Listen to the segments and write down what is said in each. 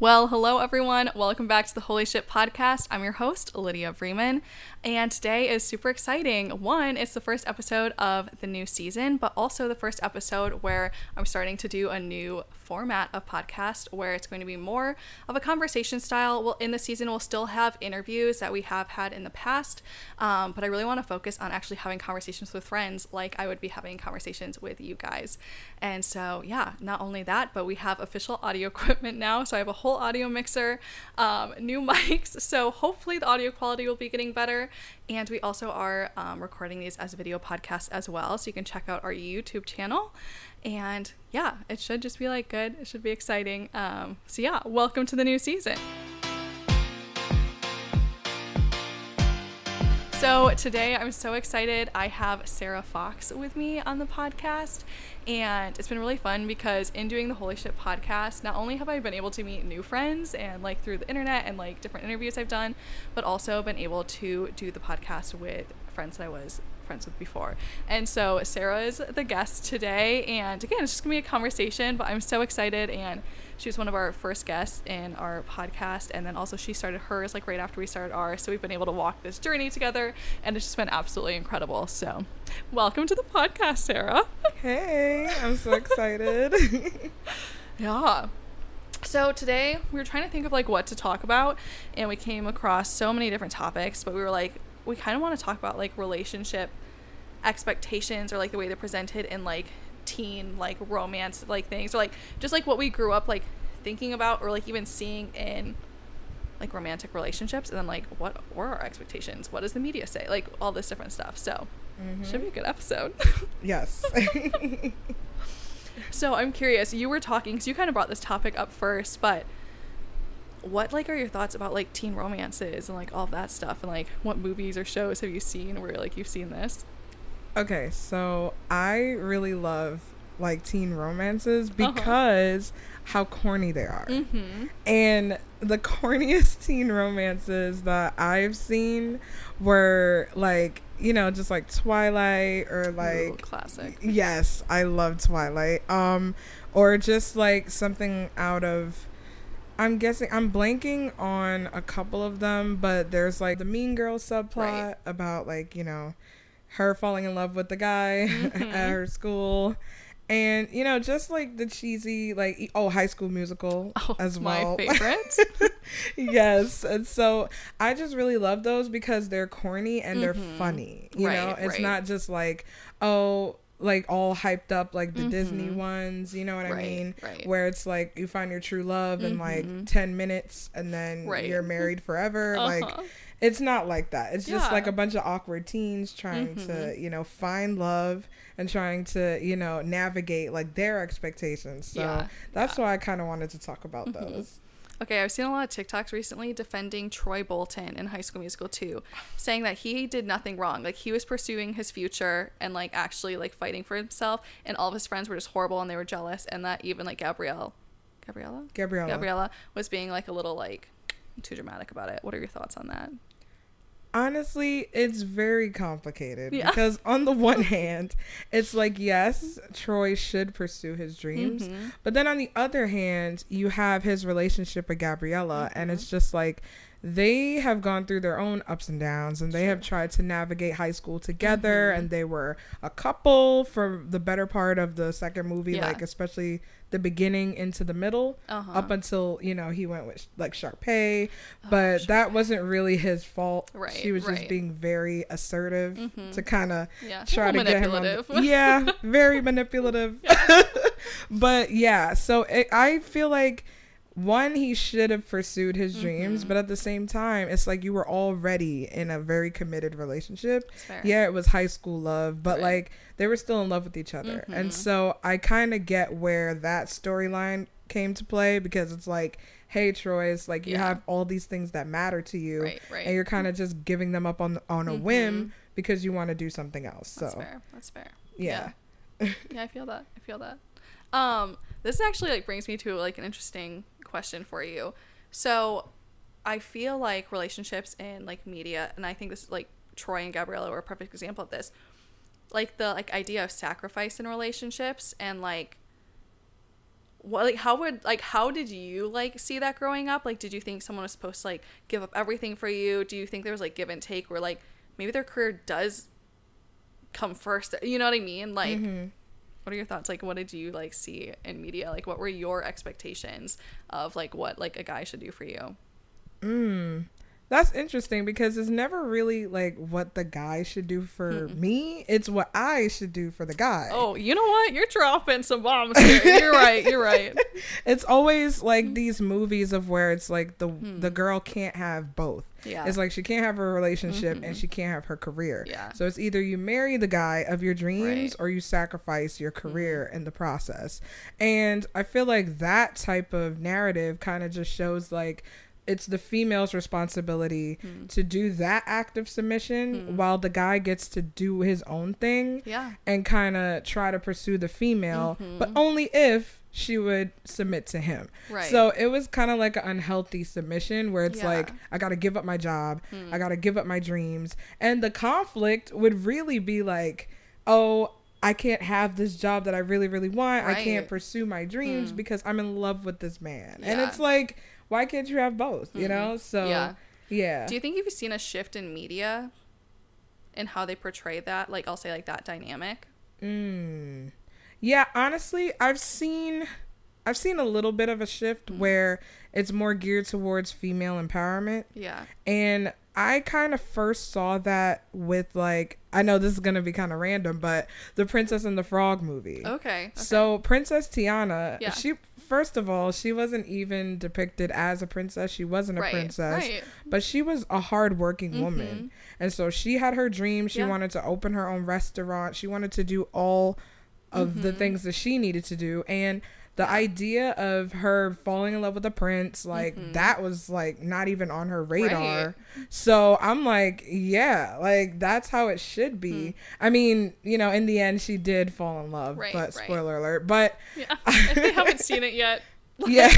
Well, hello everyone. Welcome back to the Holy Ship podcast. I'm your host, Lydia Freeman, and today is super exciting. One, it's the first episode of the new season, but also the first episode where I'm starting to do a new format of podcast where it's going to be more of a conversation style. Well, in the season, we'll still have interviews that we have had in the past, um, but I really want to focus on actually having conversations with friends like I would be having conversations with you guys. And so, yeah, not only that, but we have official audio equipment now. So I have a whole audio mixer, um, new mics. So hopefully the audio quality will be getting better. And we also are um, recording these as video podcasts as well. So you can check out our YouTube channel. And yeah, it should just be like good. It should be exciting. Um, so yeah, welcome to the new season. So today I'm so excited. I have Sarah Fox with me on the podcast, and it's been really fun because in doing the Holy Ship podcast, not only have I been able to meet new friends and like through the internet and like different interviews I've done, but also been able to do the podcast with friends that I was friends with before. And so Sarah is the guest today, and again, it's just gonna be a conversation, but I'm so excited and she was one of our first guests in our podcast and then also she started hers like right after we started ours so we've been able to walk this journey together and it's just been absolutely incredible. So welcome to the podcast sarah. Hey i'm so excited. Yeah. So today we were trying to think of like what to talk about and we came across so many different topics but we were like we kind of want to talk about like relationship expectations or like the way they're presented in like teen like romance like things or like just like what we grew up like thinking about or like even seeing in like romantic relationships and then like what were our expectations? What does the media say? Like all this different stuff. So mm-hmm. should be a good episode. Yes. So i'm curious you were talking because you kind of brought this topic up first but what like are your thoughts about like teen romances and like all that stuff and like what movies or shows have you seen where like you've seen this Okay, so I really love like teen romances uh-huh. because uh-huh. how corny they are. Mm-hmm. And the corniest teen romances that I've seen were like, you know, just like Twilight or like Ooh, classic. Yes, I love Twilight. Um or just like something out of I'm guessing I'm blanking on a couple of them, but there's like the Mean Girl subplot right. about like, you know, her falling in love with the guy mm-hmm. at her school and you know just like the cheesy like oh high school musical oh, as well my favorite yes and so i just really love those because they're corny and they're mm-hmm. funny you right, know it's right. not just like oh like all hyped up like the mm-hmm. Disney ones, you know what right, I mean? Right. Where it's like you find your true love in like mm-hmm. 10 minutes and then right. you're married forever. Uh-huh. Like it's not like that. It's just like a bunch of awkward teens trying mm-hmm. to, you know, find love and trying to, you know, navigate like their expectations. So yeah. that's yeah. why I kind of wanted to talk about mm-hmm. those. Okay, I've seen a lot of TikToks recently defending Troy Bolton in High School Musical 2, saying that he did nothing wrong. Like he was pursuing his future and like actually like fighting for himself and all of his friends were just horrible and they were jealous and that even like Gabrielle Gabriella? Gabriella. Gabriella was being like a little like too dramatic about it. What are your thoughts on that? Honestly, it's very complicated yeah. because on the one hand, it's like yes, Troy should pursue his dreams, mm-hmm. but then on the other hand, you have his relationship with Gabriella, mm-hmm. and it's just like they have gone through their own ups and downs and they have tried to navigate high school together mm-hmm. and they were a couple for the better part of the second movie yeah. like especially the beginning into the middle uh-huh. up until you know he went with like Sharpay, oh, but that wasn't really his fault. Right, she was right. just being very assertive mm-hmm. to kind of yeah. try to get him. On the, yeah, very manipulative. but yeah, so it, I feel like one he should have pursued his dreams mm-hmm. but at the same time it's like you were already in a very committed relationship yeah it was high school love but right. like they were still in love with each other mm-hmm. and so i kind of get where that storyline came to play because it's like hey troy it's like you yeah. have all these things that matter to you right, right. and you're kind of just giving them up on on a mm-hmm. whim because you want to do something else that's so fair that's fair yeah yeah. yeah i feel that i feel that um this actually like brings me to like an interesting question for you. So, I feel like relationships in like media, and I think this like Troy and Gabriella were a perfect example of this. Like the like idea of sacrifice in relationships and like what like how would like how did you like see that growing up like did you think someone was supposed to like give up everything for you do you think there was like give and take where like maybe their career does come first you know what i mean like mm-hmm. What are your thoughts? Like what did you like see in media? Like what were your expectations of like what like a guy should do for you? Mm that's interesting because it's never really like what the guy should do for mm me. It's what I should do for the guy. Oh, you know what? You're dropping some bombs here. You're right. You're right. It's always like mm these movies of where it's like the mm. the girl can't have both. Yeah. It's like she can't have a relationship mm-hmm. and she can't have her career. Yeah. So it's either you marry the guy of your dreams right. or you sacrifice your career mm in the process. And I feel like that type of narrative kind of just shows like it's the female's responsibility mm. to do that act of submission mm. while the guy gets to do his own thing yeah. and kind of try to pursue the female mm-hmm. but only if she would submit to him right so it was kind of like an unhealthy submission where it's yeah. like i gotta give up my job mm. i gotta give up my dreams and the conflict would really be like oh I can't have this job that I really, really want. Right. I can't pursue my dreams mm. because I'm in love with this man. Yeah. And it's like, why can't you have both? You mm-hmm. know? So yeah. yeah. Do you think you've seen a shift in media and how they portray that? Like I'll say like that dynamic? Mm. Yeah, honestly, I've seen I've seen a little bit of a shift mm-hmm. where it's more geared towards female empowerment. Yeah. And I kind of first saw that with like I know this is gonna be kind of random, but the Princess and the Frog movie. Okay. okay. So Princess Tiana, yeah. she first of all, she wasn't even depicted as a princess. She wasn't a right, princess, right. but she was a hardworking mm-hmm. woman, and so she had her dream. She yeah. wanted to open her own restaurant. She wanted to do all of mm-hmm. the things that she needed to do, and the idea of her falling in love with a prince like mm-hmm. that was like not even on her radar right. so i'm like yeah like that's how it should be mm. i mean you know in the end she did fall in love right, but spoiler alert but yeah if they haven't seen it yet yeah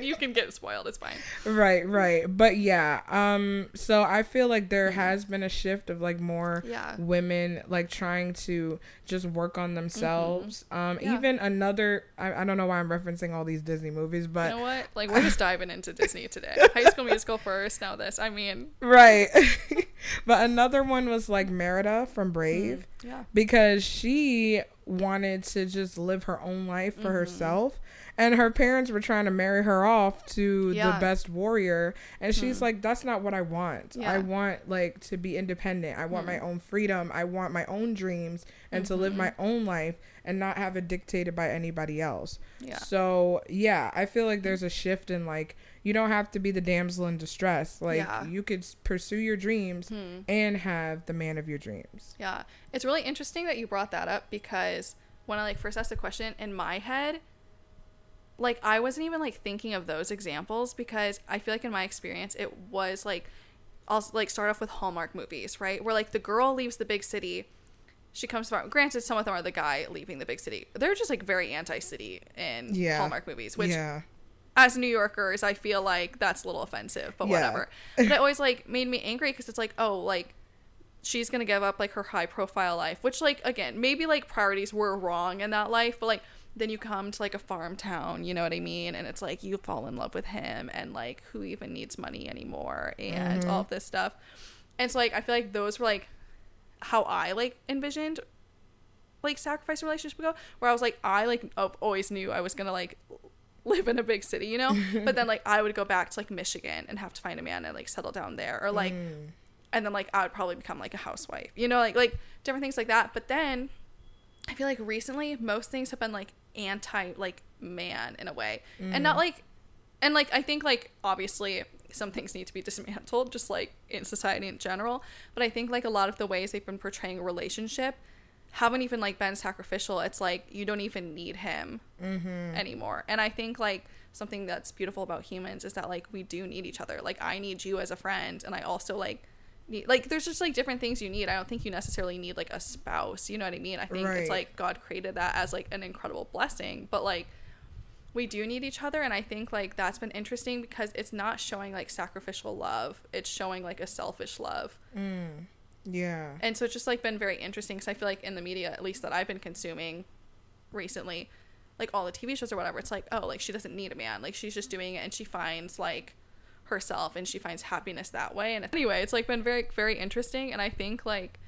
you can get spoiled it's fine right right but yeah um so i feel like there mm-hmm. has been a shift of like more yeah. women like trying to just work on themselves mm-hmm. um yeah. even another I, I don't know why i'm referencing all these disney movies but you know what like we're just diving into disney today high school musical first now this i mean right but another one was like merida from brave mm-hmm. Yeah because she wanted to just live her own life for mm-hmm. herself and her parents were trying to marry her off to yeah. the best warrior and she's mm. like that's not what i want yeah. i want like to be independent i want mm. my own freedom i want my own dreams and mm-hmm. to live my mm-hmm. own life and not have it dictated by anybody else yeah so yeah i feel like there's a shift in like you don't have to be the damsel in distress like yeah. you could pursue your dreams hmm. and have the man of your dreams yeah it's really interesting that you brought that up because when i like first asked the question in my head like I wasn't even like thinking of those examples because I feel like in my experience it was like I'll like start off with Hallmark movies, right? Where like the girl leaves the big city, she comes from granted some of them are the guy leaving the big city. They're just like very anti-city in yeah. Hallmark movies, which yeah. as New Yorkers, I feel like that's a little offensive, but yeah. whatever. but it always like made me angry because it's like, oh, like she's gonna give up like her high profile life, which like again, maybe like priorities were wrong in that life, but like then you come to like a farm town, you know what I mean? And it's like you fall in love with him and like who even needs money anymore and mm-hmm. all of this stuff. And so like I feel like those were like how I like envisioned like sacrifice relationship go where I was like I like always knew I was gonna like live in a big city, you know? but then like I would go back to like Michigan and have to find a man and like settle down there or like mm. and then like I would probably become like a housewife. You know, like like different things like that. But then I feel like recently most things have been like anti like man in a way. Mm. And not mm. like and like I think like obviously some things need to be dismantled just like in society in general, but I think like a lot of the ways they've been portraying a relationship haven't even like been sacrificial. It's like you don't even need him mm-hmm. anymore. And I think like something that's beautiful about humans is that like we do need each other. Like I need you as a friend and I also like need like there's just like different things you need. I don't think you necessarily need like a spouse. You know what I mean? I think right. it's like God created that as like an incredible blessing, but like we do need each other and I think like that's been interesting because it's not showing like sacrificial love. It's showing like a selfish love. Mm. Yeah. And so it's just like been very interesting cuz I feel like in the media at least that I've been consuming recently like all the TV shows or whatever, it's like, oh, like she doesn't need a man. Like she's just doing it and she finds like herself and she finds happiness that way. And anyway, it's like been very, very interesting. And I think like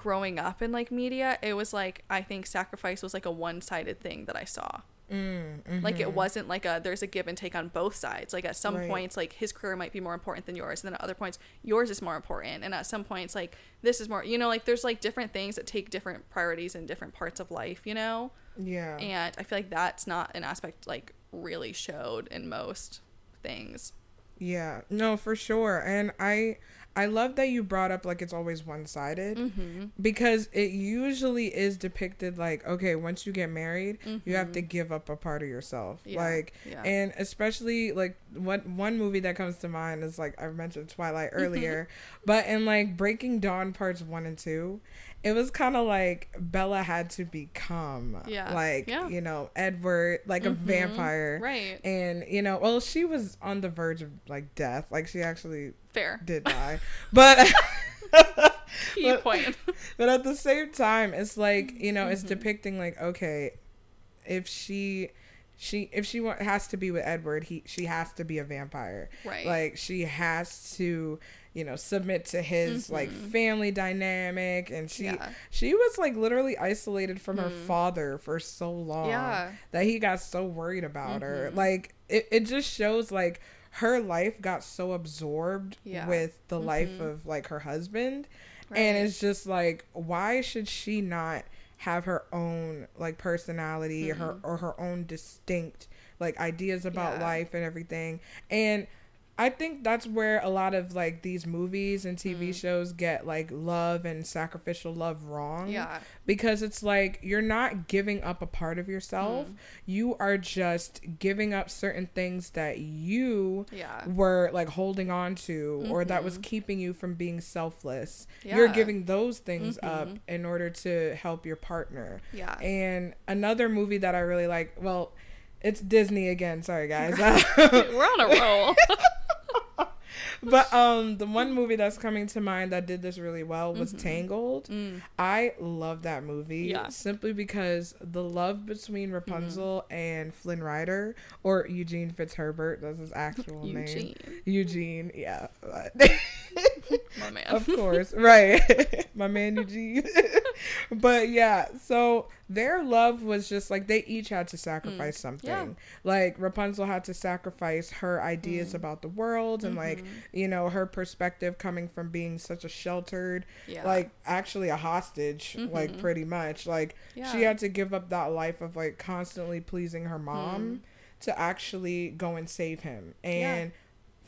growing up in like media, it was like, I think sacrifice was like a one sided thing that I saw. Mm, hmm Like it mm-hmm. wasn't like a there's a give and take on both sides. Like at some right. points, like his career might be more important than yours, and then at other points, yours is more important, and at some points, like this is more. You know, like there's like different things that take different priorities in different parts of life. You know. Yeah. And I feel like that's not an aspect like really showed in most things. Yeah. No, for sure. And I I love that you brought up like it's always one sided mm-hmm. because it usually is depicted like, okay, once you get married, mm-hmm. you have to mm-hmm. give up a part of yourself. Yeah. Like, yeah. and especially like what one movie that comes to mind is like I mentioned Twilight earlier, but in like Breaking Dawn parts one and two, it was kind of like Bella had to become yeah. like yeah. you know Edward like mm-hmm. a vampire right and you know well she was on the verge of like death like she actually fair did die but Key but, point. but at the same time it's like you know mm-hmm. it's depicting like okay if she she if she has to be with Edward he she has to be a vampire right like she has to you know submit to his mm-hmm. like family dynamic and she yeah. she was like literally isolated from mm. her father for so long yeah. that he got so worried about mm-hmm. her like it, it just shows like her life got so absorbed yeah. with the mm-hmm. life of like her husband right. and it's just like why should she not have her own like personality or her mm-hmm. or her own distinct like ideas about life and everything and I think that's where a lot of like these movies and TV mm. shows get like love and sacrificial love wrong. Yeah. Because it's like you're not giving up a part of yourself. Mm. You are just giving up certain things that you yeah. were like holding on to mm-hmm. or that was mm-hmm. keeping you from being selfless. Yeah. You're giving those things mm-hmm. up in order to help your partner. Yeah. And another movie that I really like, well, it's Disney again. Sorry, guys. We're on a roll. but um, the one movie that's coming to mind that did this really well was mm-hmm. Tangled. Mm. I love that movie yeah. simply because the love between Rapunzel mm-hmm. and Flynn Rider or Eugene Fitzherbert, that's his actual Eugene. name. Eugene, yeah. My man. Of course, right. My man Eugene. but yeah, so their love was just like they each had to sacrifice mm. something. Yeah. Like Rapunzel had to sacrifice her ideas mm. about the world and mm-hmm. like, you know, her perspective coming from being such a sheltered, yeah. like actually a hostage, mm-hmm. like pretty much. Like yeah. she had to give up that life of like constantly pleasing her mom mm. to actually go and save him. And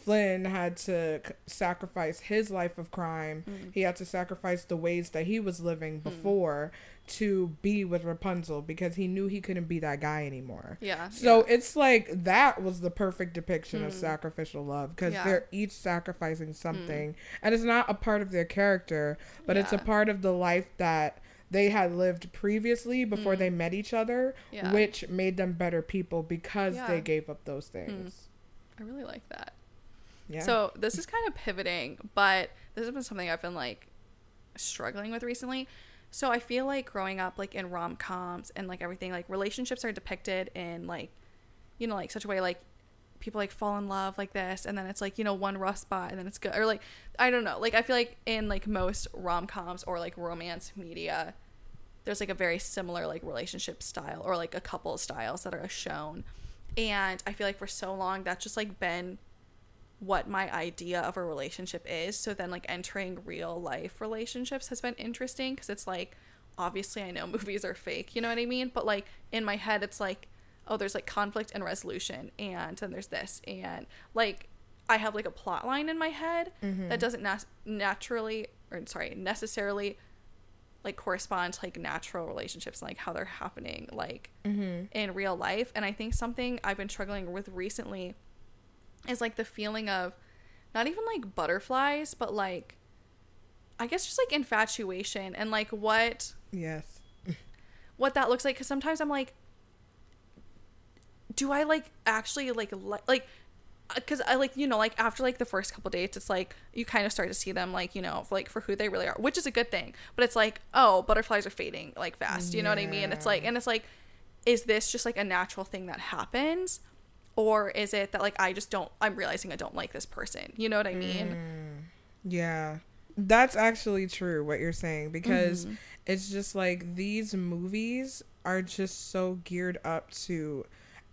Flynn had to c- sacrifice his life of crime. Mm. He had to sacrifice the ways that he was living mm. before mm. to be with Rapunzel because he knew he couldn't be that guy anymore. Yeah. So yeah. it's like that was the perfect depiction mm. of sacrificial love because yeah. they're each sacrificing mm. something and it's not a part of their character, but yeah. it's a part of the life that they had lived previously before they mm. met each other, which made them better people because they gave up those things. I really like that. So this is kind of pivoting, but this has been something I've been like struggling with recently. So I feel like growing up like in rom coms and like everything, like relationships are depicted in like, you know, like such a way like people like fall in love like this and then it's like, you know, one rough spot and then it's good. Or like I don't know. Like I feel like in like most rom coms or like romance media, there's like a very similar like relationship style or like a couple styles that are shown. And I feel like for so long that's just like been what my idea of a relationship is. So then, like, entering real life relationships has been interesting because it's like, obviously, I know movies are fake, you know what I mean? But, like, in my head, it's like, oh, there's like conflict and resolution, and then there's this, and like, I have like a plot line in my head mm-hmm. that doesn't nat- naturally, or sorry, necessarily like correspond to like natural relationships and like how they're happening like mm-hmm. in real life and i think something i've been struggling with recently is like the feeling of not even like butterflies, but like I guess just like infatuation and like what yes. what that looks like. Cuz sometimes I'm like do I like actually like like uh, like because I like you know like after like the first couple dates it's like you kind of start to see them like you know like for who they really are which is a good thing. But it's like oh butterflies are fading like fast. You yeah. know what I mean? It's like and it's like is this just like a natural thing that happens? Or is it that like I just don't I'm realizing I don't like this person. You know what I mean? Mm, yeah. That's actually true what you're saying because mm-hmm. it's just like these movies are just so geared up to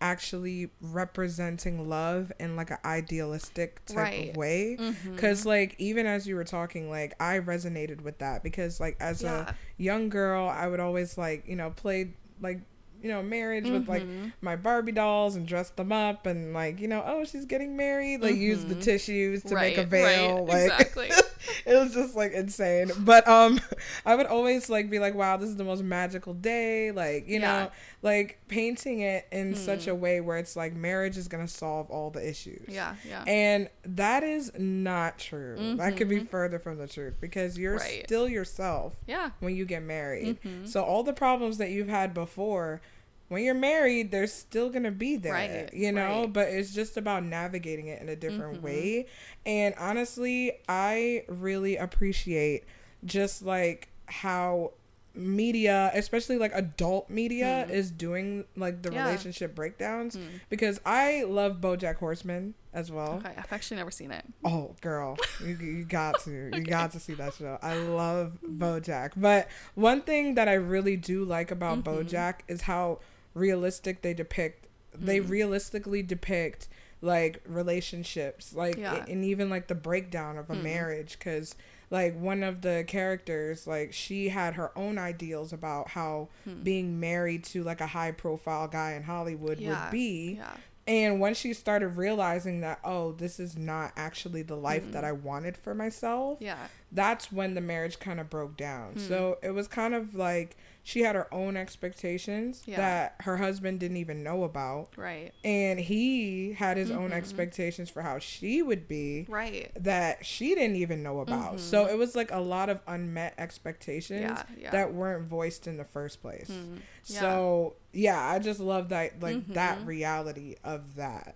actually representing love in like an idealistic type right. of way because mm-hmm. like even as you were talking like i resonated with that because like as yeah. a young girl i would always like you know play like you know, marriage mm-hmm. with like mm-hmm. my Barbie dolls and dress them up and like, you know, oh, she's getting married, like mm-hmm. use the mm-hmm. tissues to right, make a veil. Right, like exactly. it was just like insane. But um I would always like be like, wow, this is the most magical day. Like, you yeah. know, like painting it in mm. such a way where it's like marriage is gonna solve all the issues. Yeah, yeah. And that is not true. Mm-hmm. That could be mm-hmm. further from the truth because you're right. still yourself. Yeah. When you get married. So all the problems that you've had before when you're married, they're still gonna be there, right, you know. Right. But it's just about navigating it in a different mm-hmm. way. And honestly, I really appreciate just like how media, especially like adult media, mm. is doing like the yeah. relationship breakdowns mm. because I love BoJack Horseman as well. Okay, I've actually never seen it. Oh, girl, you, you got to, okay. you got to see that show. I love BoJack, but one thing that I really do like about mm-hmm. BoJack is how realistic they depict mm. they realistically depict like relationships like yeah. and even like the breakdown of a mm. marriage because like one of the characters like she had her own ideals about how hmm. being married to like a high profile guy in hollywood yeah. would be yeah. And once she started realizing that, oh, this is not actually the life mm. that I wanted for myself, yeah, that's when the marriage kind of broke down. Mm. So it was kind of like she had her own expectations yeah. that her husband didn't even know about. Right. And he had his mm-hmm. own expectations for how she would be. Right. That she didn't even know about. Mm-hmm. So it was like a lot of unmet expectations yeah, yeah. that weren't voiced in the first place. Mm-hmm. So yeah, I just love that like that mm-hmm. reality of that.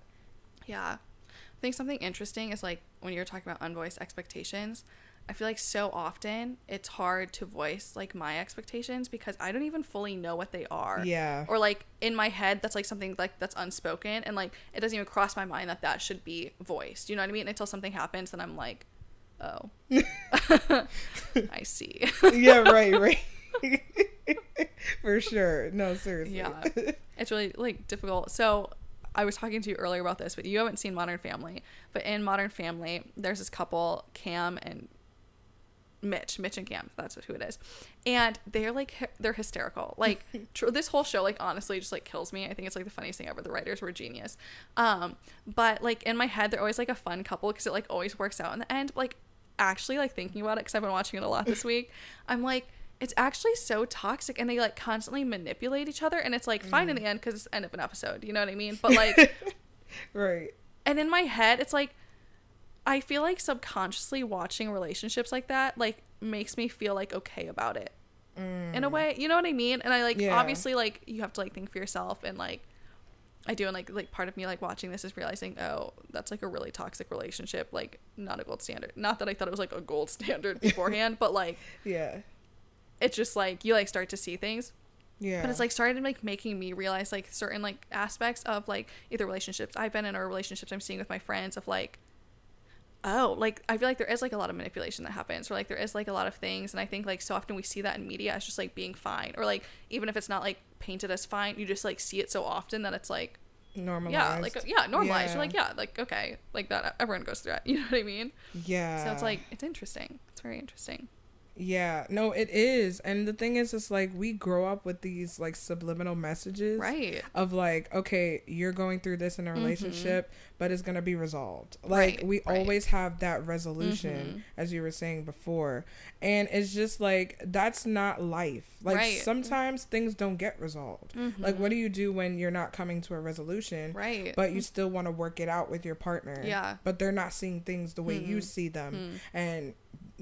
Yeah. I think something interesting is like when you're talking about unvoiced expectations, I feel like so often it's hard to voice like my expectations because I don't even fully know what they are. Yeah. Or like in my head, that's like something like that's unspoken, and like it doesn't even cross my mind that that should be voiced. You know what I mean? Until something happens, then I'm like, oh, I see. yeah. Right. Right. For sure. No, seriously. Yeah. It's really like difficult. So I was talking to you earlier about this, but you haven't seen Modern Family. But in Modern Family, there's this couple, Cam and Mitch, Mitch and Cam. That's who it is, and they're like they're hysterical. Like tr- this whole show, like honestly, just like kills me. I think it's like the funniest thing ever. The writers were genius. Um, but like in my head, they're always like a fun couple because it like always works out in the end. Like actually, like thinking about it because I've been watching it a lot this week. I'm like. It's actually so toxic, and they like constantly manipulate each other, and it's like fine in mm. the end because it's the end of an episode. You know what I mean? But like, right. And in my head, it's like I feel like subconsciously watching relationships like that like makes me feel like okay about it. Mm. In a mm. way, you know what I mean? And I like yeah. obviously like you have to like think for yourself and like I do and like like part of me like watching this is realizing, oh, that's like a really toxic relationship, like not a gold standard. Not that I thought it was like a gold standard beforehand, but like Yeah. It's just like you like start to see things. Yeah. But it's like started like making me realize like certain like aspects of like either relationships I've been in or relationships I'm seeing with my friends of like oh like i feel like there is like a lot of manipulation that happens or like there is like a lot of things and i think like so often we see that in media as just like being fine or like even if it's not like painted as fine you just like see it so often that it's like normalized yeah like yeah normalized. Yeah. you're like yeah. like okay like that everyone goes through that you know what i mean? Yeah so it's like it's interesting. It's very interesting yeah, no, it is. And the thing is, it's like we grow up with these like subliminal messages. Right. Of like, okay, you're going through this in a mm-hmm. relationship, mm-hmm. but it's going to be resolved. Like, right, we right. always have that resolution, mm-hmm. as you were saying before. And it's just like, that's not life. Like, right. sometimes things don't get resolved. Mm-hmm. Like, what do you do when you're not coming to a resolution? Right. But you still want to work it out with your partner. Yeah. But they're not seeing things the way you mm-hmm. see them. Mm. And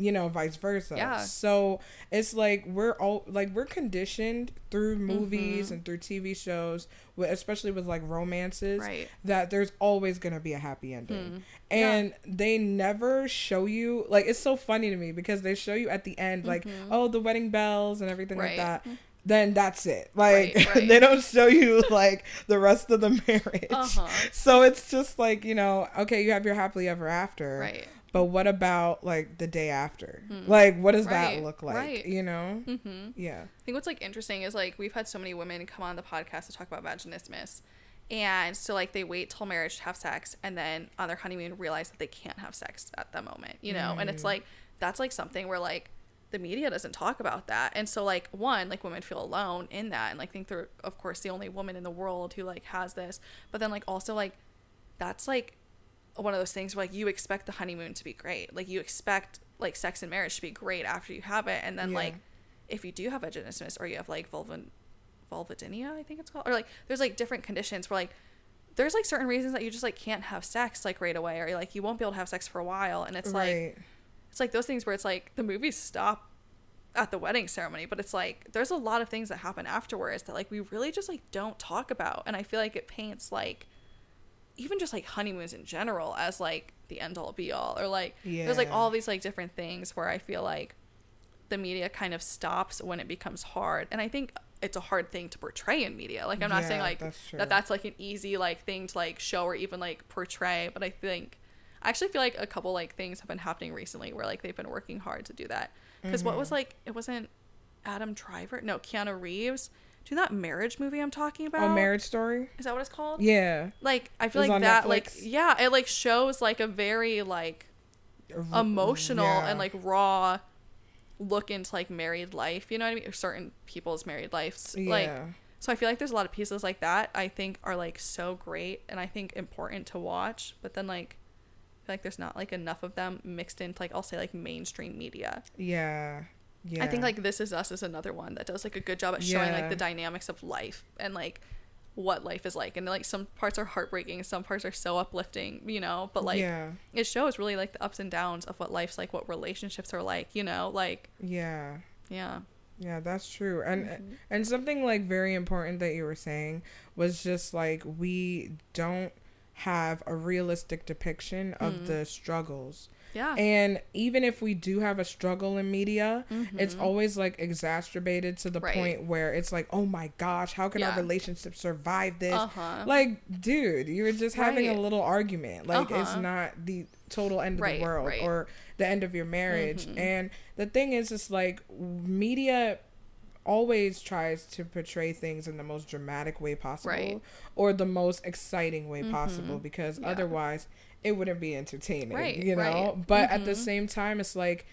you know, vice versa. Yeah. So it's like we're all like we're conditioned through movies mm-hmm. and through TV shows, especially with like romances, right. that there's always gonna be a happy ending, mm. and yeah. they never show you like it's so funny to me because they show you at the end like mm-hmm. oh the wedding bells and everything right. like that. then that's it. Like Right, right. they don't show you like the rest of the marriage. Uh-huh. So it's just like, you know, okay, you have your happily ever after. Right. But what about like the day after? Like what does Right, that look like? right. You know? Mm-hmm. Yeah. I think what's like interesting is like we've had so many women come on the podcast to talk about vaginismus. And so like they wait till marriage to have sex and then on their honeymoon realize that they can't have sex at the moment, you know? And it's like that's like something where like the media doesn't talk about that. And so like one, like women feel alone in that and like think they're of course the only woman in the world who like has this. But then like also like that's like one of those things where like you expect the honeymoon to be great. Like you expect like sex and marriage to be great after you have it and then Yeah. like if you do have vaginismus or you have like vulvan vulvodynia, I think it's called, or like there's like different conditions where like there's like certain reasons that you just like can't have sex like right away or like you won't be able to have sex for a while and it's like it's like those things where it's like the movies stop at the wedding ceremony but it's like there's a lot of things that happen afterwards that like we really just like don't talk about and i feel like it paints like even just like honeymoons in general as like the end all be all or like there's like all these like different things where i feel like the media kind of stops when it becomes hard. And i think it's a hard thing to portray in media. Like i'm not saying like that's that that's like an easy like thing to like show or even like portray but i think i actually feel like a couple like things have been happening recently where like they've been working hard to do that. Because what Mm-hmm. was like it wasn't adam driver no keanu reeves do that marriage movie i'm talking about Oh, marriage story? is that what it's called Yeah. like i feel like that like yeah it like shows like a very like emotional Yeah. and like raw look into like married life you know what i mean or certain people's married lives like so i feel like there's a lot of pieces like that i think are like so great and i think important to watch but then like i feel like there's not like enough of them mixed into like i'll say like mainstream media Yeah. Yeah. i think like this is us is another one that does like a good job at showing like the dynamics of life and like what life is like and like some parts are heartbreaking some parts are so uplifting you know but like Yeah. it shows really like the ups and downs of what life's like what relationships are like you know like Yeah. yeah Yeah, that's true. And Mm-hmm. and something like very important that you were saying was just like we don't have a realistic depiction of Mm. the struggles. Yeah And even if we do have a struggle in media, it's Mhm. always like exacerbated to the Right. point where it's like, "Oh my gosh, how can our relationship survive this?" uh-huh Like, dude, you were just having a little argument. Like, it's Uh-huh. not the total end of Right, the world right. or the end of your marriage. Mhm. And the thing is, it's like media always tries to portray things in the most dramatic way possible Right. or the most exciting way possible Mhm. because Yeah. otherwise it wouldn't be entertaining, Right, you know? right. But at the Mhm. same time, it's like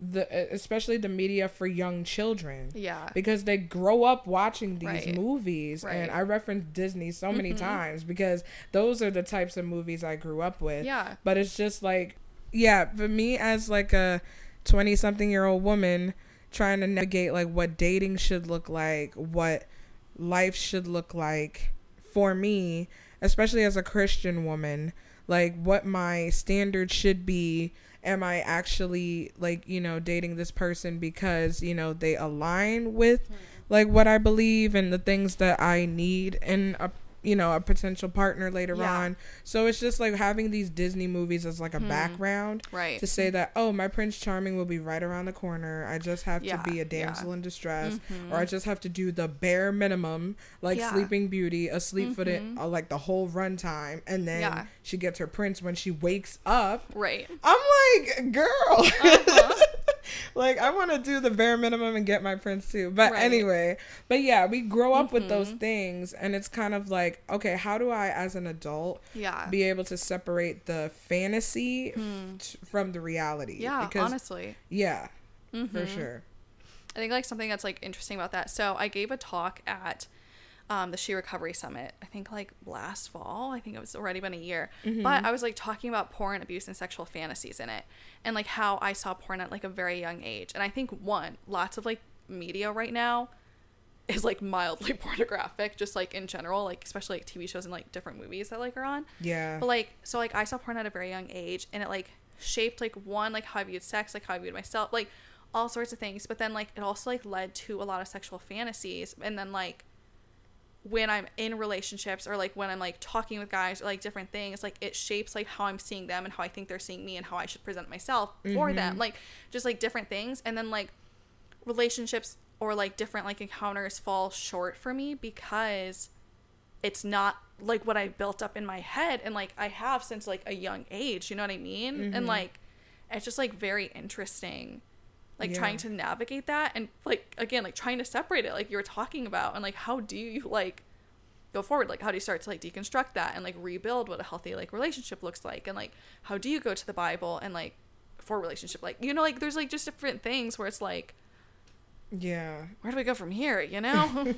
the especially the media for young children yeah because they grow up watching these Right. movies and i reference disney so many Mhm. times because those are the types of movies i grew up with yeah but it's just like yeah for me as like a 20 something year old woman trying to navigate like what dating should look like what life should look like for me especially as a christian woman like what my standards should be. Am i actually like you know dating this person because you know they align with hmm. like what i believe and the things that i need? In a uh, you know a potential partner later Yeah. on so it's just like having these disney movies as like a Hmm. background right to say that oh my prince charming will be right around the corner i just have Yeah, to be a yeah. damsel in distress Mhm. or i just have to do the bare minimum like Yeah. sleeping beauty asleep for the uh, like the whole runtime and then Yeah. she gets her prince when she wakes up right i'm like girl Uh-huh. like i want to do the bare minimum and get my prince too but Right. anyway but yeah we grow up with those Mhm. things and it's kind of like okay how do i as an adult yeah be able to separate the fantasy f- Hmm. from the reality yeah because honestly yeah for Mhm. sure I think like something that's like interesting about that. So I gave a talk at um, the She Recovery Summit. I think like last fall. I think it was already been a year. Mm-hmm. But I was like talking about porn, abuse, and sexual fantasies in it, and like how I saw porn at like a very young age. And I think one, lots of like media right now is like mildly pornographic, just like in general, like especially like TV shows and like different movies that like are on. yeah But like, so like I saw porn at a very young age, and it like shaped like one like how I viewed sex, like how I viewed myself, like all sorts of things. But then like it also like led to a lot of sexual fantasies, and then like when I'm in relationships or like when I'm like talking with guys or like different things, like it shapes like how I'm seeing them and how I think they're seeing me and how I should present myself for them, like just like different things, and then like relationships or like different like encounters fall short for me because it's not like what I built up in my head and like I have since like a young age, you know what I mean? Mm-hmm. And like it's just like very interesting like yeah. trying to navigate that and like again like trying to separate it like you were talking about and like how do you like go forward? Like how do you start to like deconstruct that and like rebuild what a healthy like relationship looks like? And like how do you go to the bible and like for relationship? Like you know like there's like just different things where it's like yeah. where do we go from here you know?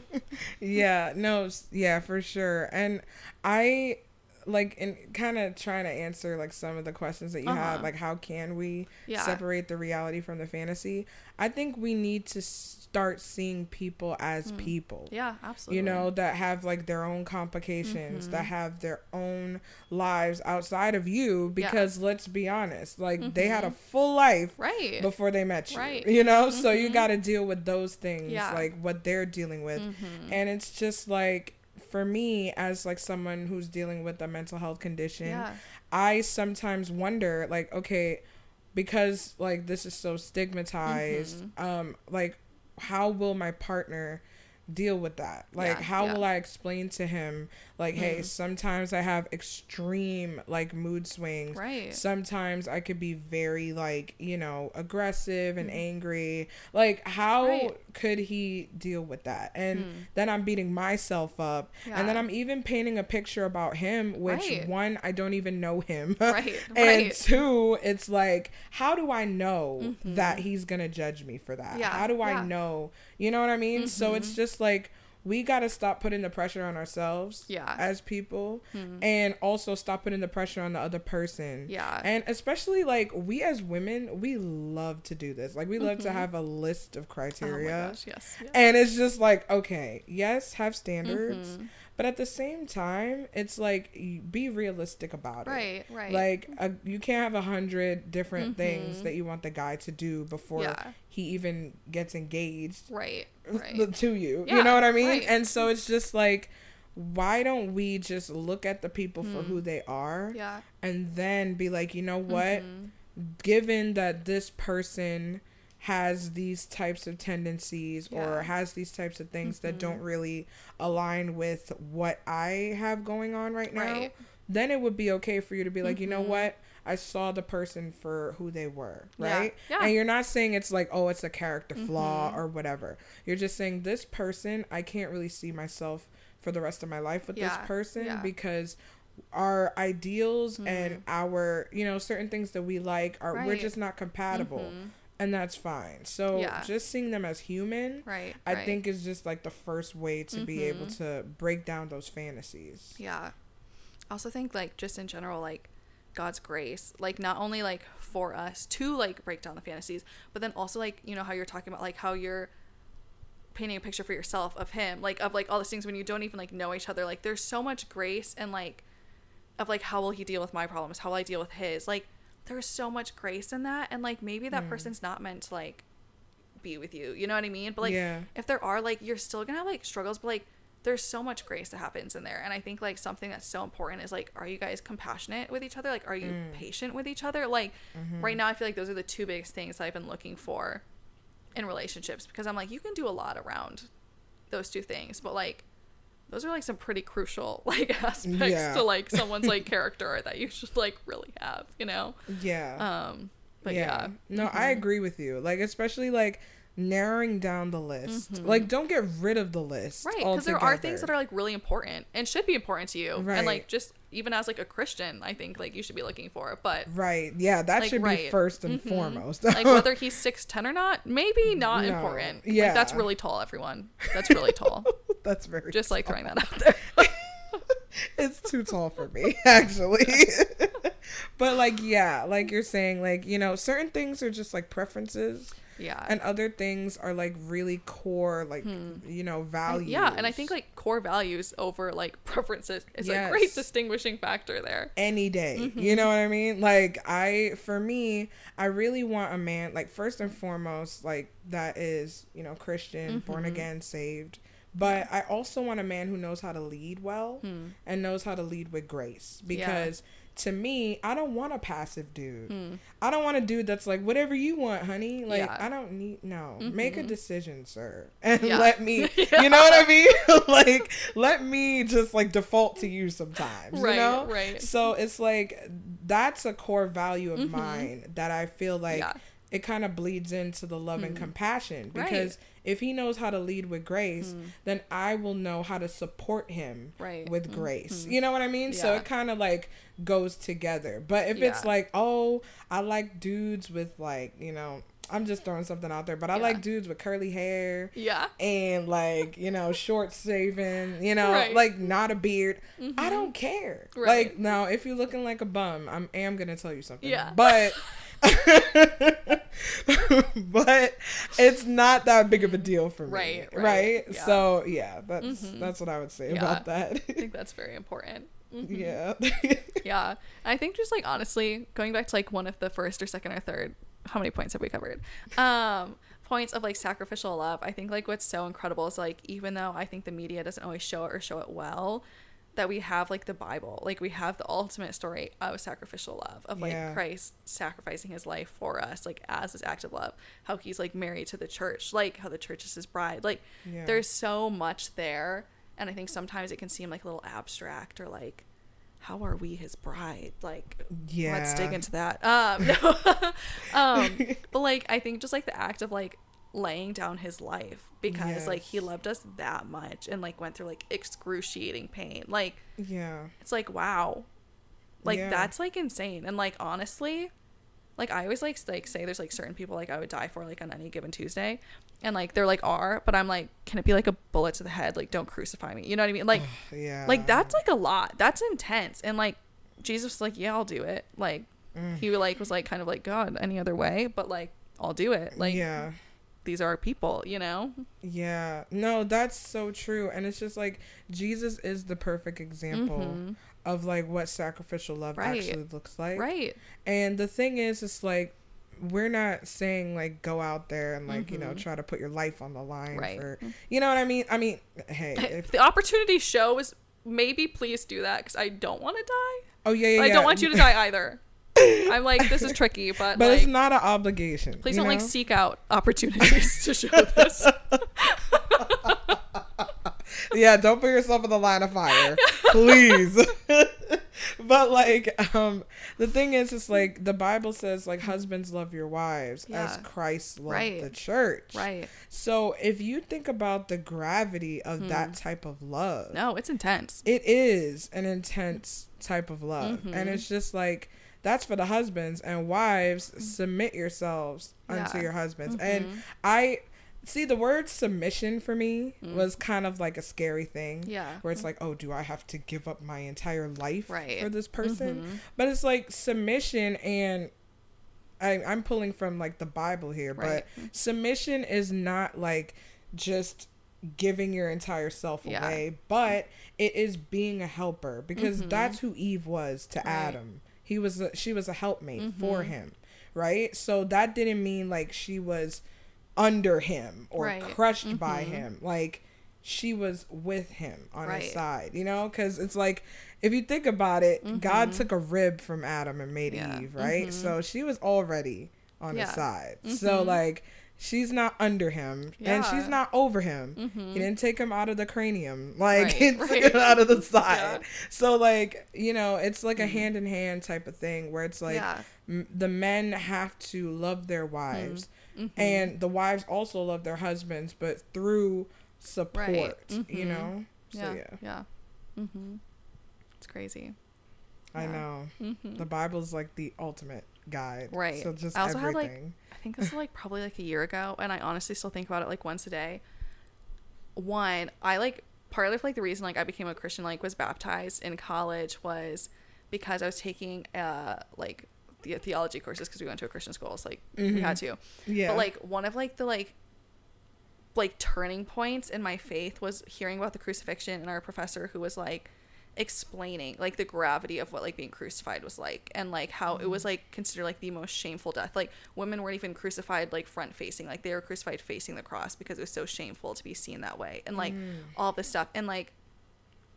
Yeah no yeah for sure. And i like in kind of trying to answer like some of the questions that you uh-huh. had like how can we yeah. separate the reality from the fantasy i think we need to start seeing people as mm. people yeah absolutely you know that have like their own complications mm-hmm. that have their own lives outside of you because yeah. let's be honest like mm-hmm. they had a mm-hmm. full life right before they met you right you know mm-hmm. so you mm-hmm. got to deal with those things yeah. like what they're dealing with mm-hmm. and it's just like for me as like someone who's dealing with a mental health condition yeah. i sometimes wonder like okay because like this is so stigmatized mm-hmm. um like how will my partner deal with that like yeah, how yeah. will i explain to him like mm. hey sometimes i have extreme like mood swings right sometimes i could be very like you know aggressive and mm. angry like how right. could he deal with that and mm. then i'm beating myself up yeah. and then i'm even painting a picture about him which right. one i don't even know him right and right. two it's like how do i know mm-hmm. that he's gonna judge me for that Yeah. how do i know you know what i mean mm-hmm. so it's mm-hmm. just like we got to stop putting the pressure on ourselves yeah. as people hmm. and also stop putting the pressure on the other person. Yeah. And especially like we as women we love to do this. Like we love mm-hmm. to have a list of criteria. oh gosh, yes, yes, and it's just like okay yes have standards. Mm-hmm. But at the same time, it's like be realistic about it. Right, right. Like a, you can't have a hundred different mm-hmm. things that you want the guy to do before yeah. he even gets engaged. Right, right. To you, yeah, you know what I mean? Right. And so it's just like why don't we just look at the people mm. for who they are yeah and then be like you know what mm-hmm. given that this person has these types of tendencies yeah. or has these types of things mm-hmm. that don't mm-hmm. really align with what I have going on right now, right. then it would be okay for you to be like, mm-hmm. you know mm-hmm. what? I saw the person for who they were, right? Yeah. yeah. And you're not saying it's like, oh, it's a character flaw mm-hmm. or whatever. You're just saying this person, I can't really see myself for the rest of my life with yeah. this person because our ideals mm-hmm. and our you know certain things that we like are right. we're just not compatible mm-hmm and that's fine. So yeah. just seeing them as human, right, I right. think is just like the first way to mm-hmm. be able to break down those fantasies. Yeah. I also think like just in general like God's grace, like not only like for us to like break down the fantasies, but then also like you know how you're talking about like how you're painting a picture for yourself of him, like of like all these things when you don't even like know each other. Like there's so much grace and like of like how will he deal with my problems? How will I deal with his? Like there's so much grace in that and like maybe that mm. person's not meant to like be with you you know what i mean but like yeah. if there are like you're still gonna have like struggles but like there's so much grace that happens in there and i think like something that's so important is like are you guys compassionate with each other like are you mm. patient with each other like mm-hmm. right now i feel like those are the two biggest things that i've been looking for in relationships because i'm like you can do a lot around those two things but like those are like some pretty crucial like aspects yeah. to like someone's like character that you should like really have, you know? Yeah. Um but yeah. yeah. No, mm-hmm. I agree with you. Like especially like narrowing down the list. Mm-hmm. Like don't get rid of the list. Right, because there are things that are like really important and should be important to you. Right. And like just even as like a Christian, I think like you should be looking for. But Right. Yeah, that like, should right. be first and mm-hmm. foremost. like whether he's six ten or not, maybe not no. important. Yeah. Like, that's really tall, everyone. That's really tall. That's very just tall. like throwing that out there. it's too tall for me, actually. but like, yeah, like you're saying, like you know, certain things are just like preferences. Yeah. And other things are like really core, like hmm. you know, values. Yeah, and I think like core values over like preferences is yes. a great distinguishing factor there. Any day, mm-hmm. you know what I mean? Like I, for me, I really want a man like first and foremost like that is you know Christian, mm-hmm. born again, saved But I also want a man who knows how to lead well Hmm. and knows how to lead with grace because to me, I don't want a passive dude. Hmm. I don't want a dude that's like whatever you want, honey. Like Yeah. I don't need no. Make a decision, sir. And Yeah. let me Yeah. you know what I mean? like let me just like default to you sometimes, Right, you know? right. So it's like that's a core value of Mhm. mine that I feel like Yeah. it kind of bleeds into the love and Mm. compassion Right. because if he knows how to lead with grace, Mm. then I will know how to support him Right. with Mhm. grace. You know what I mean? So it kind of like goes together. But if it's like, oh, I like dudes with like, you know, I'm just throwing something out there, but I Yeah. like dudes with curly hair Yeah. and like, you know, short shaven, you know, Right. like not a beard. I Mhm. don't care. Right. Like now if you're looking like a bum, I'm am gonna tell you something. Yeah. But but it's not that big of a deal for me. Right, Right. right, yeah. So yeah, that's Mhm. that's what I would say Yeah. about that. I think that's very important. Mhm. yeah. Yeah. I think just like honestly, going back to like one of the first or second or third, how many points have we covered? Um, points of like sacrificial love. I think like what's so incredible is like even though I think the media doesn't always show it or show it well, that we have like the Bible, like we have the ultimate story of sacrificial love of like Yeah. Christ sacrificing his life for us, like as his act of love. How he's like married to the church, like how the church is his bride. Like Yeah. there's so much there, and I think sometimes it can seem like a little abstract or like how are we his bride like yeah. let's dig into that um no. um but like i think just like the act of like laying down his life because like he loved us that much and like went through like excruciating pain like Yeah. it's like wow like Yeah. that's like insane and like honestly like i always like like say there's like certain people like i would die for like on any given tuesday and like they're like are but i'm like can it be like a bullet to the head like don't crucify me you know what i mean like Yeah. like that's like a lot that's intense and like jesus was like yeah i'll do it like Mm. he like was like kind of like god any other way but like i'll do it like yeah. these are our people you know Yeah. No, that's so true. And it's just like Jesus is the perfect example Mhm. of like what sacrificial love Right. actually looks like. right And the thing is, it's like we're not saying like go out there and like you know Mhm. try to put your life on the line Right. for you know what I mean. I mean, hey, if the opportunity show is maybe please do that because i don't want to die oh yeah, yeah, i yeah. don't want you to die either i'm like this is tricky but, But like it's not an obligation. please don't like seek out opportunities to show this yeah, don't put yourself in the line of fire, please. but like, um, the thing is, it's like the Bible says, like husbands love your wives as Christ loved Right. the church. right So if you think about the gravity of Hmm. that type of love, no it's intense it is an intense type of love, and Mhm. it's just like. That's for the husbands and wives. Submit yourselves unto Mm. Yeah. your husbands. Mhm. And I see the word submission for me Mm. was kind of like a scary thing yeah where it's like, oh, do I have to give up my entire life Right. for this person? Mhm. But it's like submission and I, I'm pulling from like the Bible here, Right. but submission is not like just giving your entire self Yeah. away, but it is being a helper because Mhm. that's who Eve was to Right. Adam. He was a, she was a helpmate for Mhm. him, right? So that didn't mean like she was under him or Right. crushed by Mhm. him. Like she was with him on his side, you know? Because it's like, if you think about it, God Mhm. took a rib from Adam and made Yeah. Eve, right? Mhm. So she was already on Yeah. his side. So, Mhm. like, she's not under him and she's not over him. Mhm. He didn't take him out of the cranium, like, Right, he took right. him out of the side. Yeah. So, like, you know, it's like a Mhm. hand in hand type of thing where it's like yeah m- the men have to love their wives Mhm. and the wives also love their husbands, but through support, you Mhm. know? So, yeah yeah, yeah mm-hmm. it's crazy I Yeah. know. mm-hmm. The Bible's like the ultimate guide. Right. So just I also had, like. I think this was like probably like a year ago, and I honestly still think about it like once a day. One, I like partly of like the reason like I became a Christian like was baptized in college was because I was taking uh like the theology courses because we went to a Christian school. So like we Mhm. had to. yeah. But like one of like the like like turning points in my faith was hearing about the crucifixion and our professor who was like explaining like the gravity of what like being crucified was like and like how it was like considered like the most shameful death like women weren't even crucified like front facing like they were crucified facing the cross because it was so shameful to be seen that way and like Mm. all this stuff and like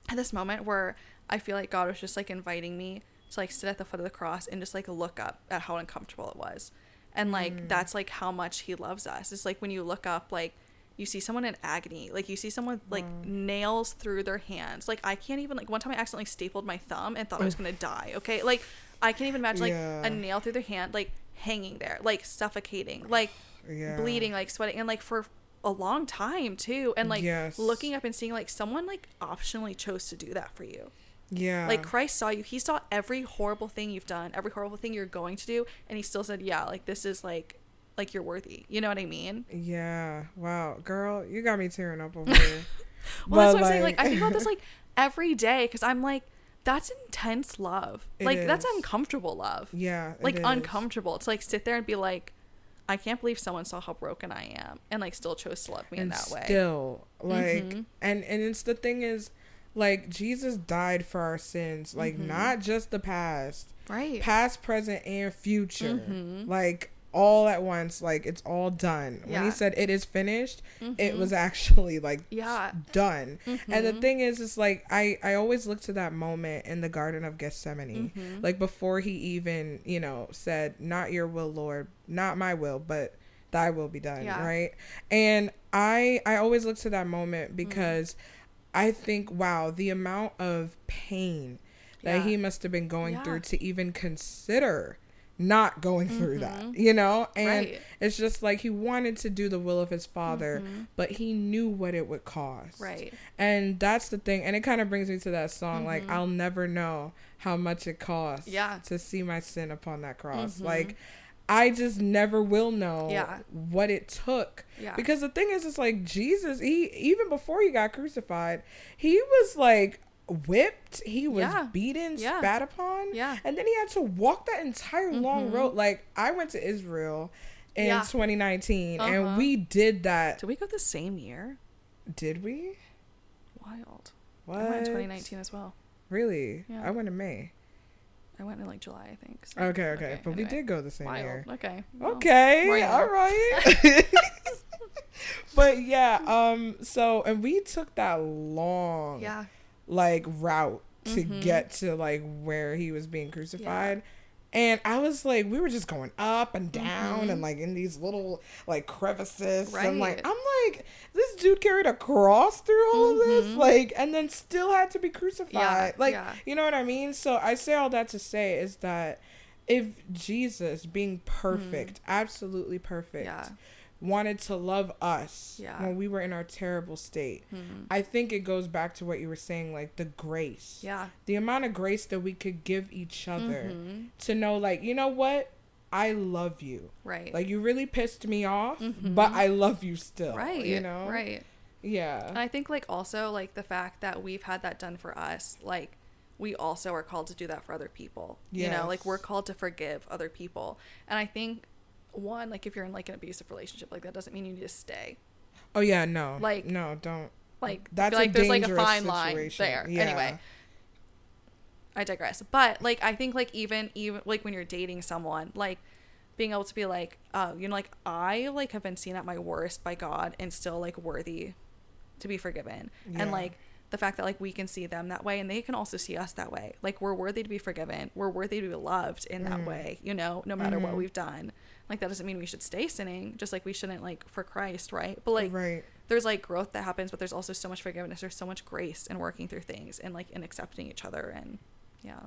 at this moment where i feel like god was just like inviting me to like sit at the foot of the cross and just like look up at how uncomfortable it was and like Mm. that's like how much he loves us it's like when you look up like you see someone in agony like you see someone like nails through their hands like i can't even like one time i accidentally stapled my thumb and thought i was gonna die okay like i can't even imagine like Yeah. a nail through their hand like hanging there like suffocating like Yeah. bleeding like sweating and like for a long time too and like Yes. looking up and seeing like someone like optionally chose to do that for you Yeah. like Christ saw you. He saw every horrible thing you've done, every horrible thing you're going to do, and he still said, "Yeah, like this is like like you're worthy." You know what I mean? Yeah. Wow, girl, you got me tearing up over here. Well, that's But, what I'm saying. Like I think about this like every day because I'm like, that's intense love. It like that's uncomfortable love. yeah. Like is. uncomfortable. To like sit there and be like, I can't believe someone saw how broken I am and like still chose to love me in and that way. Still, like, Mhm. and and it's the thing is, like, Jesus died for our sins, like Mm-hmm. not just the past, right. past, present, and future, Mhm. like all at once. Like it's all done. When he said it is finished, it Mhm. was actually like Yeah. done. And the Mhm. thing is, it's like I I always look to that moment in the Garden of Gethsemane, Mhm. like before he even you know said, "Not your will, Lord, not my will, but Thy will be done." Yeah. Right? And I I always look to that moment Mm-hmm. I think, wow, the amount of pain that Yeah. he must have been going Yeah. through to even consider not going through that, Mhm. you know? And Right. it's just like he wanted to do the will of his father, Mhm. but he knew what it would cost. Right. And that's the thing. And it kind of brings me to that song like, Mhm. I'll never know how much it costs Yeah. to see my sin upon that cross. Mhm. Like, I just never will know Yeah. what it took. Yeah. Because the thing is, it's like Jesus, he, even before he got crucified, he was like whipped, he was Yeah. beaten, Yeah. spat upon. Yeah. And then he had to walk that entire long Mhm. road. Like, I went to Israel in Yeah. 2019 Uh-huh. and we did that. Did we go the same year? Did we? Wild. What? I went in 2019 as well. Really? Yeah. I went in May. I went in like July, I think. so- Okay, okay. but we did go the same Wild. year. Okay. well, Okay, all right. but yeah, um, so and we took that long Yeah. like route to Mhm. get to like where he was being crucified. And I was like, we were just going up and down Mhm. and like in these little like crevices. And like, I'm like, this dude carried a cross through all of this, Mhm. like, and then still had to be crucified. Yeah, like, yeah. you know what I mean? So I say all that to say is that if Jesus, being perfect, absolutely perfect, Mm-hmm. Yeah. Wanted to love us Yeah. when we were in our terrible state, Mhm. I think it goes back to what you were saying, like the grace Yeah. the amount of grace that we could give each other Mhm. to know like you know what i love you Right. like you really pissed me off Mhm. but i love you still right. you know Right. Yeah. And yeah I think like also like the fact that we've had that done for us, like we also are called to do that for other people. You know, like we're called to forgive other people. And I think one, like if you're in like an abusive relationship, like that doesn't mean you need to stay. oh yeah no Like- no don't Like that's like a there's like a fine line situation. there. Yeah. Anyway. I digress. But like I think like even even like when you're dating someone, like being able to be like, uh, you know, like I like have been seen at my worst by God and still like worthy to be forgiven. Yeah. And like the fact that like we can see them that way and they can also see us that way. Like we're worthy to be forgiven. We're worthy to be loved in that Mm. way, you know, no matter what Mhm. we've done. Like that doesn't mean we should stay sinning, just like we shouldn't like for Christ, right? But like right there's like growth that happens, but there's also so much forgiveness. There's so much grace in working through things and like in accepting each other and yeah.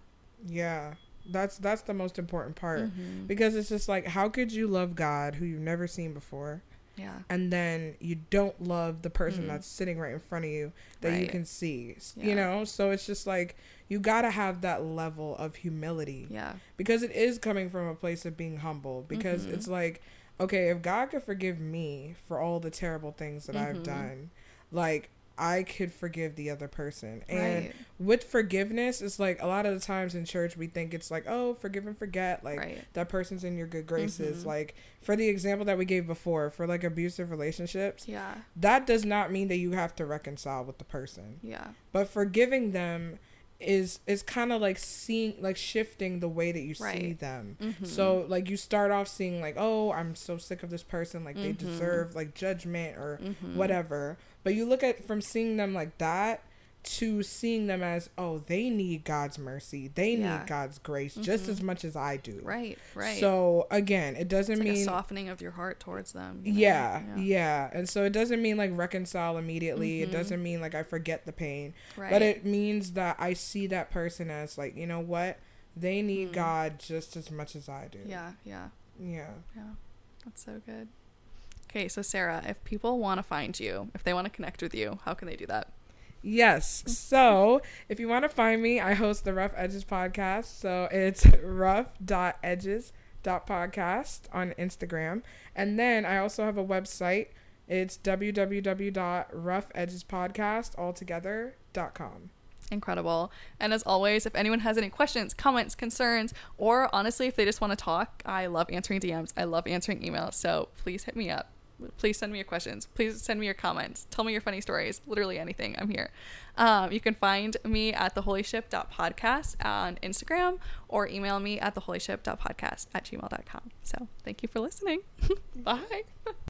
yeah that's that's the most important part Mhm. because it's just like how could you love god who you've never seen before Yeah. and then you don't love the person Mm. that's sitting right in front of you that you can see Yeah. you know so it's just like you gotta have that level of humility Yeah. because it is coming from a place of being humble because Mhm. it's like okay if god could forgive me for all the terrible things that i've Mhm. done like i could forgive the other person and Right. with forgiveness it's like a lot of the times in church we think it's like oh forgive and forget like Right. that person's in your good graces Mhm. like for the example that we gave before for like abusive relationships Yeah. that does not mean that you have to reconcile with the person Yeah. but forgiving them is is kind of like seeing like shifting the way that you right. see them. Mm-hmm. So like you start off seeing like oh I'm so sick of this person like mm-hmm. they deserve like judgment or mm-hmm. whatever. But you look at from seeing them like that to seeing them as oh they need god's mercy. They yeah. need god's grace mm-hmm. just as much as i do. Right right. So again it doesn't like mean softening of your heart towards them yeah, yeah, yeah. And so it doesn't mean like reconcile immediately. Mm-hmm. it doesn't mean like i forget the pain. Right. but it means that i see that person as like you know what? They need mm. god just as much as i do. Yeah yeah. Yeah. Yeah. That's so good. Okay so sarah if people want to find you if they want to connect with you how can they do that Yes. So if you want to find me, I host the Rough Edges podcast. So it's rough.edges.podcast on Instagram. And then I also have a website. It's www.roughedgespodcastaltogether.com. Incredible. And as always, if anyone has any questions, comments, concerns, or honestly, if they just want to talk, I love answering DMs. I love answering emails. So please hit me up please send me your questions. Please send me your comments. Tell me your funny stories. Literally anything. I'm here. Um, you can find me at theholyship.podcast on Instagram or email me at theholyship.podcast at gmail.com. So thank you for listening. Bye.